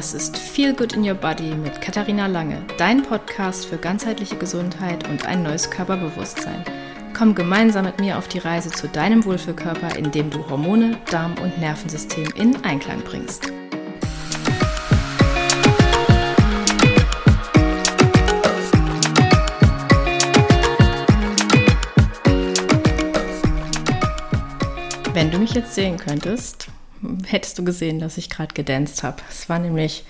Das ist Feel Good in Your Body mit Katharina Lange, dein Podcast für ganzheitliche Gesundheit und ein neues Körperbewusstsein. Komm gemeinsam mit mir auf die Reise zu deinem Wohlfühlkörper, indem du Hormone, Darm und Nervensystem in Einklang bringst. Wenn du mich jetzt sehen könntest, hättest du gesehen, dass ich gerade gedanced habe. Es war nämlich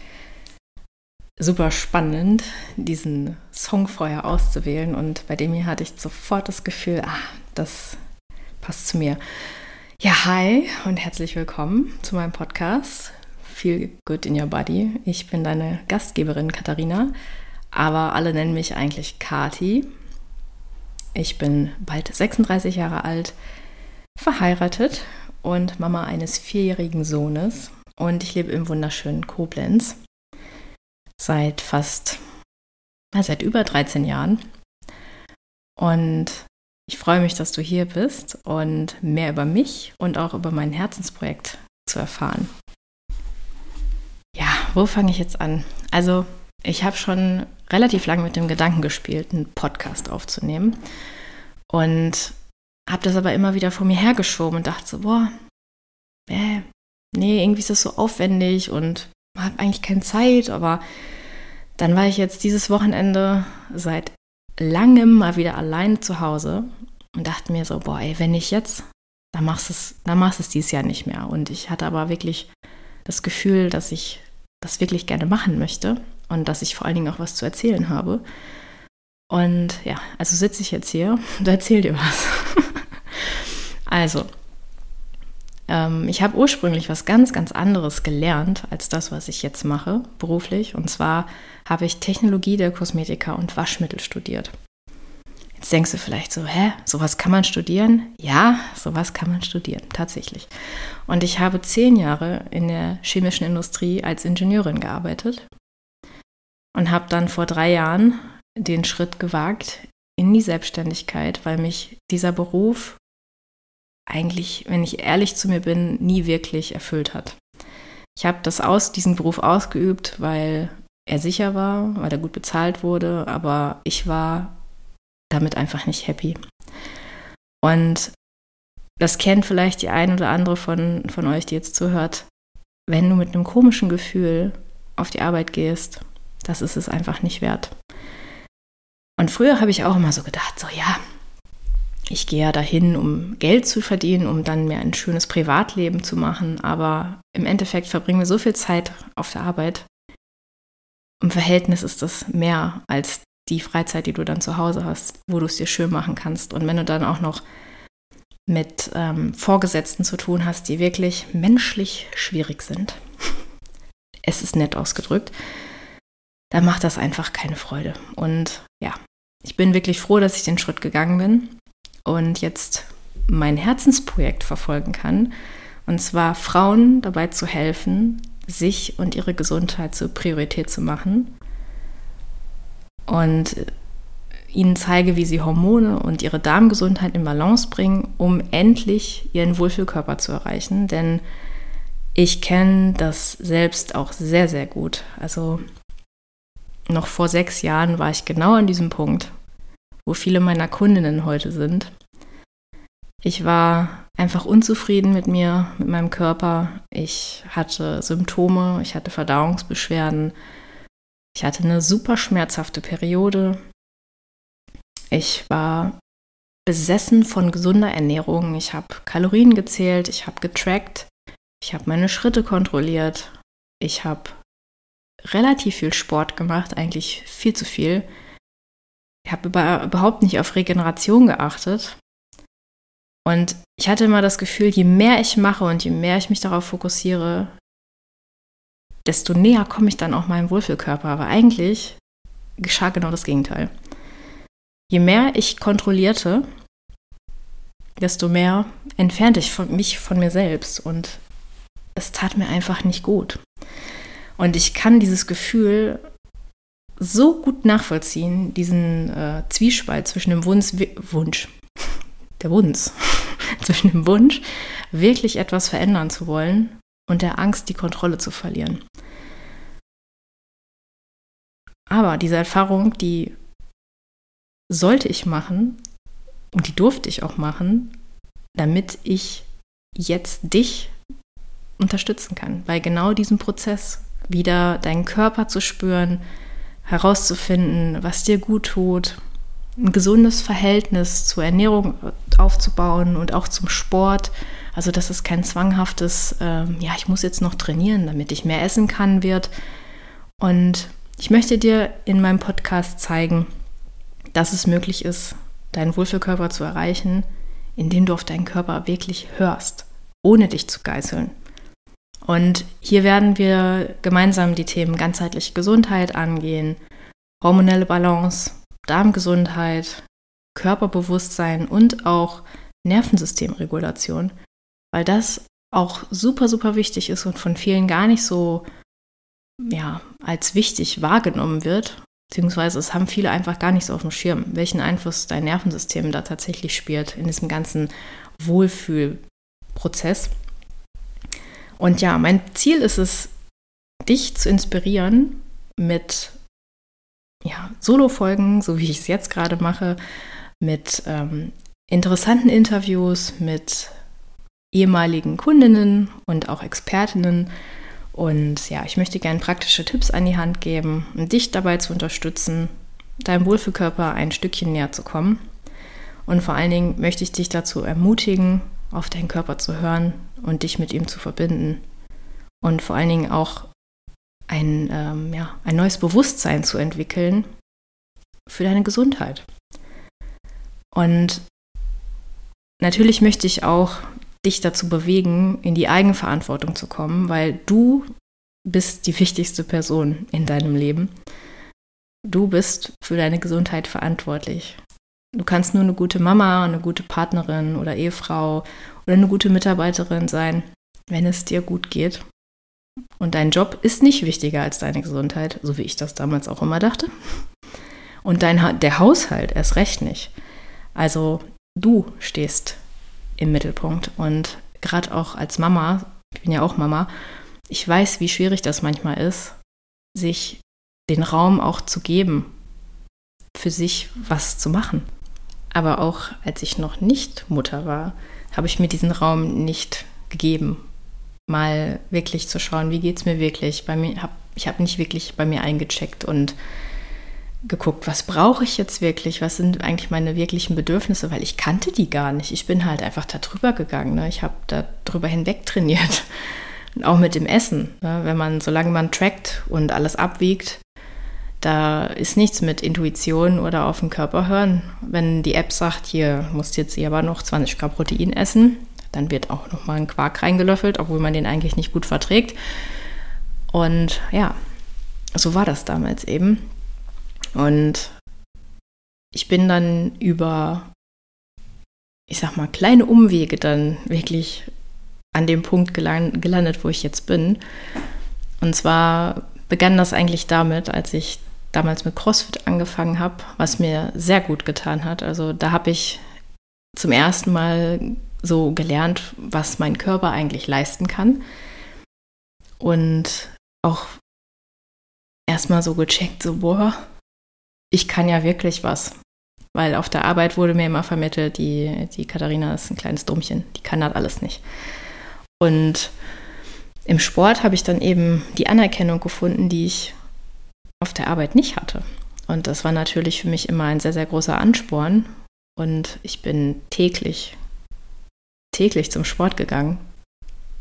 super spannend, diesen Song vorher auszuwählen und bei dem hier hatte ich sofort das Gefühl, ah, das passt zu mir. Ja, hi und herzlich willkommen zu meinem Podcast Feel Good in Your Body. Ich bin deine Gastgeberin Katharina, aber alle nennen mich eigentlich Kati. Ich bin bald 36 Jahre alt, verheiratet und Mama eines vierjährigen Sohnes. Und ich lebe im wunderschönen Koblenz seit fast, seit über 13 Jahren. Und ich freue mich, dass du hier bist und mehr über mich und auch über mein Herzensprojekt zu erfahren. Ja, wo fange ich jetzt an? Also, ich habe schon relativ lange mit dem Gedanken gespielt, einen Podcast aufzunehmen. Und habe das aber immer wieder vor mir hergeschoben und dachte so, boah, äh, nee, irgendwie ist das so aufwendig und habe eigentlich keine Zeit, aber dann war ich jetzt dieses Wochenende seit langem mal wieder allein zu Hause und dachte mir so, boah, ey, wenn ich jetzt, dann machst es, dann machst es dieses Jahr nicht mehr. Und ich hatte aber wirklich das Gefühl, dass ich das wirklich gerne machen möchte und dass ich vor allen Dingen auch was zu erzählen habe. Und ja, also sitze ich jetzt hier und erzähle dir was. Also, ähm, ich habe ursprünglich was ganz, ganz anderes gelernt als das, was ich jetzt mache, beruflich. Und zwar habe ich Technologie der Kosmetika und Waschmittel studiert. Jetzt denkst du vielleicht so, hä, sowas kann man studieren? Ja, sowas kann man studieren, tatsächlich. Und ich habe zehn Jahre in der chemischen Industrie als Ingenieurin gearbeitet und habe dann vor drei Jahren den Schritt gewagt in die Selbstständigkeit, weil mich dieser Beruf eigentlich, wenn ich ehrlich zu mir bin, nie wirklich erfüllt hat. Ich habe das aus, diesen Beruf ausgeübt, weil er sicher war, weil er gut bezahlt wurde, aber ich war damit einfach nicht happy. Und das kennt vielleicht die ein oder andere von, von euch, die jetzt zuhört. Wenn du mit einem komischen Gefühl auf die Arbeit gehst, das ist es einfach nicht wert. Und früher habe ich auch immer so gedacht, so ja, ich gehe ja dahin, um Geld zu verdienen, um dann mir ein schönes Privatleben zu machen. Aber im Endeffekt verbringen wir so viel Zeit auf der Arbeit. Im Verhältnis ist das mehr als die Freizeit, die du dann zu Hause hast, wo du es dir schön machen kannst. Und wenn du dann auch noch mit ähm, Vorgesetzten zu tun hast, die wirklich menschlich schwierig sind, es ist nett ausgedrückt, dann macht das einfach keine Freude. Und ja, ich bin wirklich froh, dass ich den Schritt gegangen bin und jetzt mein Herzensprojekt verfolgen kann. Und zwar Frauen dabei zu helfen, sich und ihre Gesundheit zur Priorität zu machen. Und ihnen zeige, wie sie Hormone und ihre Darmgesundheit in Balance bringen, um endlich ihren Wohlfühlkörper zu erreichen. Denn ich kenne das selbst auch sehr, sehr gut. Also noch vor sechs Jahren war ich genau an diesem Punkt, wo viele meiner Kundinnen heute sind. Ich war einfach unzufrieden mit mir, mit meinem Körper. Ich hatte Symptome, ich hatte Verdauungsbeschwerden. Ich hatte eine super schmerzhafte Periode. Ich war besessen von gesunder Ernährung. Ich habe Kalorien gezählt, ich habe getrackt, ich habe meine Schritte kontrolliert. Ich habe relativ viel Sport gemacht, eigentlich viel zu viel. Ich habe überhaupt nicht auf Regeneration geachtet. Und ich hatte immer das Gefühl, je mehr ich mache und je mehr ich mich darauf fokussiere, desto näher komme ich dann auch meinem Wohlfühlkörper. Aber eigentlich geschah genau das Gegenteil. Je mehr ich kontrollierte, desto mehr entfernte ich von, mich von mir selbst und es tat mir einfach nicht gut. Und ich kann dieses Gefühl so gut nachvollziehen, diesen äh, Zwiespalt zwischen dem Wunsch, Wunsch, der Wunsch, zwischen dem Wunsch, wirklich etwas verändern zu wollen und der Angst, die Kontrolle zu verlieren. Aber diese Erfahrung, die sollte ich machen und die durfte ich auch machen, damit ich jetzt dich unterstützen kann. Bei genau diesem Prozess wieder deinen Körper zu spüren, herauszufinden, was dir gut tut, ein gesundes Verhältnis zur Ernährung aufzubauen und auch zum Sport. Also, dass es kein zwanghaftes, ähm, ja, ich muss jetzt noch trainieren, damit ich mehr essen kann, wird. Und ich möchte dir in meinem Podcast zeigen, dass es möglich ist, deinen Wohlfühlkörper zu erreichen, indem du auf deinen Körper wirklich hörst, ohne dich zu geißeln. Und hier werden wir gemeinsam die Themen ganzheitliche Gesundheit angehen, hormonelle Balance, Darmgesundheit, Körperbewusstsein und auch Nervensystemregulation, weil das auch super, super wichtig ist und von vielen gar nicht so ja, als wichtig wahrgenommen wird, beziehungsweise es haben viele einfach gar nicht so auf dem Schirm, welchen Einfluss dein Nervensystem da tatsächlich spielt in diesem ganzen Wohlfühlprozess. Und ja, mein Ziel ist es, dich zu inspirieren mit ja, Solo-Folgen, so wie ich es jetzt gerade mache, mit ähm, interessanten Interviews mit ehemaligen Kundinnen und auch Expertinnen. Und ja, ich möchte gerne praktische Tipps an die Hand geben, um dich dabei zu unterstützen, deinem Wohlfühlkörper ein Stückchen näher zu kommen. Und vor allen Dingen möchte ich dich dazu ermutigen, auf deinen Körper zu hören und dich mit ihm zu verbinden. Und vor allen Dingen auch ein, ähm, ja, ein neues Bewusstsein zu entwickeln für deine Gesundheit. Und natürlich möchte ich auch dich dazu bewegen, in die Eigenverantwortung zu kommen, weil du bist die wichtigste Person in deinem Leben. Du bist für deine Gesundheit verantwortlich. Du kannst nur eine gute Mama, eine gute Partnerin oder Ehefrau oder eine gute Mitarbeiterin sein, wenn es dir gut geht und dein Job ist nicht wichtiger als deine Gesundheit, so wie ich das damals auch immer dachte. Und dein, der Haushalt erst recht nicht. Also du stehst im Mittelpunkt. Und gerade auch als Mama, ich bin ja auch Mama, ich weiß, wie schwierig das manchmal ist, sich den Raum auch zu geben, für sich was zu machen. Aber auch als ich noch nicht Mutter war, habe ich mir diesen Raum nicht gegeben mal wirklich zu schauen, wie geht es mir wirklich. Bei mir hab, ich habe nicht wirklich bei mir eingecheckt und geguckt, was brauche ich jetzt wirklich, was sind eigentlich meine wirklichen Bedürfnisse, weil ich kannte die gar nicht. Ich bin halt einfach da drüber gegangen. Ne? Ich habe da drüber hinweg trainiert. Auch mit dem Essen. Ne? Wenn man, solange man trackt und alles abwiegt, da ist nichts mit Intuition oder auf den Körper hören. Wenn die App sagt, hier musst jetzt aber noch 20 Gramm Protein essen, dann wird auch nochmal ein Quark reingelöffelt, obwohl man den eigentlich nicht gut verträgt. Und ja, so war das damals eben. Und ich bin dann über, ich sag mal, kleine Umwege dann wirklich an dem Punkt gelandet, wo ich jetzt bin. Und zwar begann das eigentlich damit, als ich damals mit CrossFit angefangen habe, was mir sehr gut getan hat. Also da habe ich zum ersten Mal so gelernt, was mein Körper eigentlich leisten kann. Und auch erstmal so gecheckt, so, boah, ich kann ja wirklich was. Weil auf der Arbeit wurde mir immer vermittelt, die, die Katharina ist ein kleines Dummchen, die kann das alles nicht. Und im Sport habe ich dann eben die Anerkennung gefunden, die ich auf der Arbeit nicht hatte. Und das war natürlich für mich immer ein sehr, sehr großer Ansporn. Und ich bin täglich täglich zum Sport gegangen.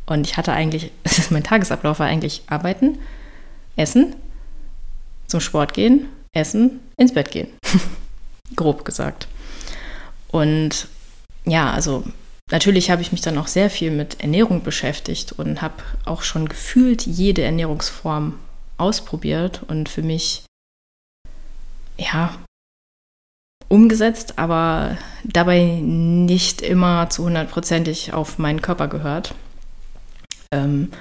Und ich hatte eigentlich, mein Tagesablauf war eigentlich arbeiten, essen, zum Sport gehen, essen, ins Bett gehen. Grob gesagt. Und ja, also natürlich habe ich mich dann auch sehr viel mit Ernährung beschäftigt und habe auch schon gefühlt jede Ernährungsform ausprobiert und für mich ja umgesetzt, aber dabei nicht immer zu hundertprozentig auf meinen Körper gehört. Ähm,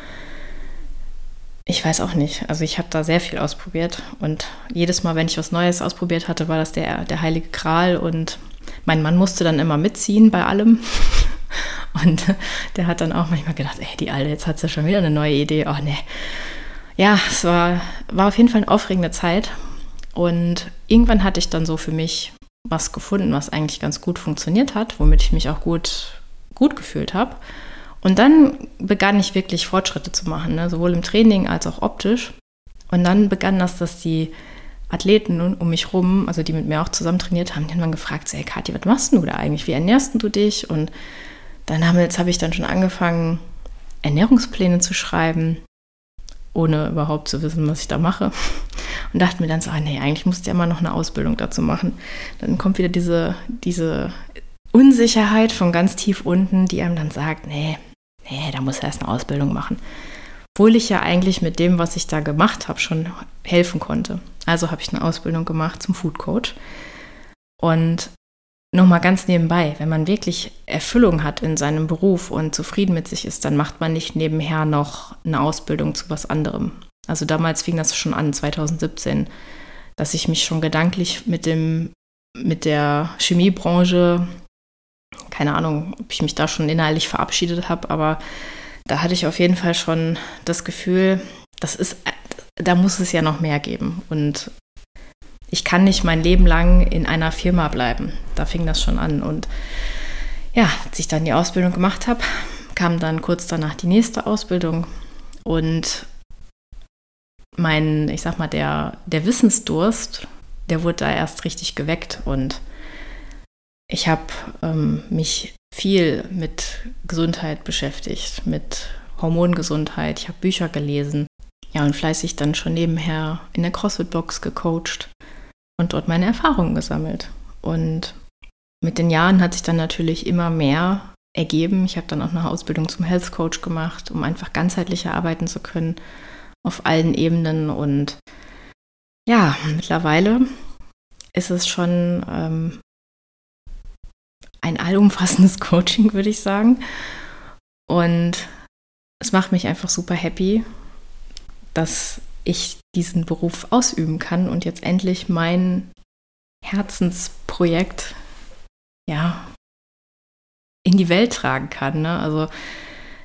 ich weiß auch nicht. Also ich habe da sehr viel ausprobiert und jedes Mal, wenn ich was Neues ausprobiert hatte, war das der, der heilige Kral und mein Mann musste dann immer mitziehen bei allem. Und der hat dann auch manchmal gedacht, ey, die Alte, jetzt hat sie schon wieder eine neue Idee. Oh, nee. Ja, es war, war auf jeden Fall eine aufregende Zeit. Und irgendwann hatte ich dann so für mich was gefunden, was eigentlich ganz gut funktioniert hat, womit ich mich auch gut, gut gefühlt habe. Und dann begann ich wirklich Fortschritte zu machen, ne? sowohl im Training als auch optisch. Und dann begann das, dass die Athleten um mich rum, also die mit mir auch zusammen trainiert haben, die haben dann gefragt, hey Kathi, was machst du da eigentlich? Wie ernährst du dich? Und dann habe ich dann schon angefangen, Ernährungspläne zu schreiben, ohne überhaupt zu wissen, was ich da mache. Und dachte mir dann so, ah, nee, eigentlich musst du ja mal noch eine Ausbildung dazu machen. Dann kommt wieder diese, diese Unsicherheit von ganz tief unten, die einem dann sagt, nee, nee, da muss er erst eine Ausbildung machen. Obwohl ich ja eigentlich mit dem, was ich da gemacht habe, schon helfen konnte. Also habe ich eine Ausbildung gemacht zum Food Coach. Und nochmal ganz nebenbei, wenn man wirklich Erfüllung hat in seinem Beruf und zufrieden mit sich ist, dann macht man nicht nebenher noch eine Ausbildung zu was anderem. Also damals fing das schon an, 2017, dass ich mich schon gedanklich mit dem, mit der Chemiebranche keine Ahnung, ob ich mich da schon innerlich verabschiedet habe, aber da hatte ich auf jeden Fall schon das Gefühl, das ist, da muss es ja noch mehr geben. Und ich kann nicht mein Leben lang in einer Firma bleiben. Da fing das schon an. Und ja, als ich dann die Ausbildung gemacht habe, kam dann kurz danach die nächste Ausbildung. Und mein, ich sag mal, der, der Wissensdurst, der wurde da erst richtig geweckt. Und ich habe ähm, mich viel mit Gesundheit beschäftigt, mit Hormongesundheit. Ich habe Bücher gelesen. Ja, und fleißig dann schon nebenher in der CrossFit-Box gecoacht und dort meine Erfahrungen gesammelt. Und mit den Jahren hat sich dann natürlich immer mehr ergeben. Ich habe dann auch eine Ausbildung zum Health Coach gemacht, um einfach ganzheitlicher arbeiten zu können auf allen Ebenen. Und ja, mittlerweile ist es schon ähm, ein allumfassendes Coaching, würde ich sagen. Und es macht mich einfach super happy, dass ich diesen Beruf ausüben kann und jetzt endlich mein Herzensprojekt ja in die Welt tragen kann. Ne? Also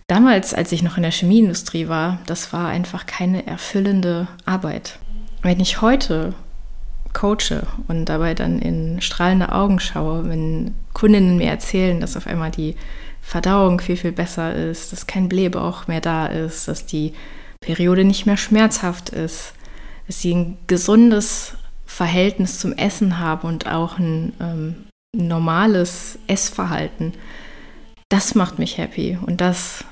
damals, als ich noch in der Chemieindustrie war, das war einfach keine erfüllende Arbeit. Wenn ich heute coache und dabei dann in strahlende Augen schaue, wenn Kundinnen mir erzählen, dass auf einmal die Verdauung viel, viel besser ist, dass kein Blähbauch mehr da ist, dass die Periode nicht mehr schmerzhaft ist, dass sie ein gesundes Verhältnis zum Essen haben und auch ein ähm, normales Essverhalten. Das macht mich happy und das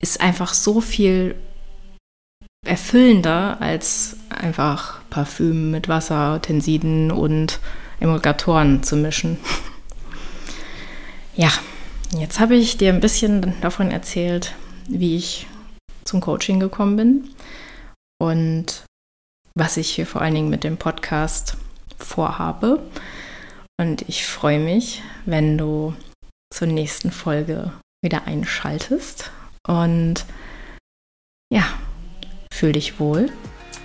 ist einfach so viel erfüllender als einfach Parfüm mit Wasser, Tensiden und Emulgatoren zu mischen. ja, jetzt habe ich dir ein bisschen davon erzählt, wie ich zum Coaching gekommen bin und was ich hier vor allen Dingen mit dem Podcast vorhabe. Und ich freue mich, wenn du zur nächsten Folge wieder einschaltest. Und ja, Fühl dich wohl,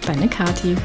deine Kati.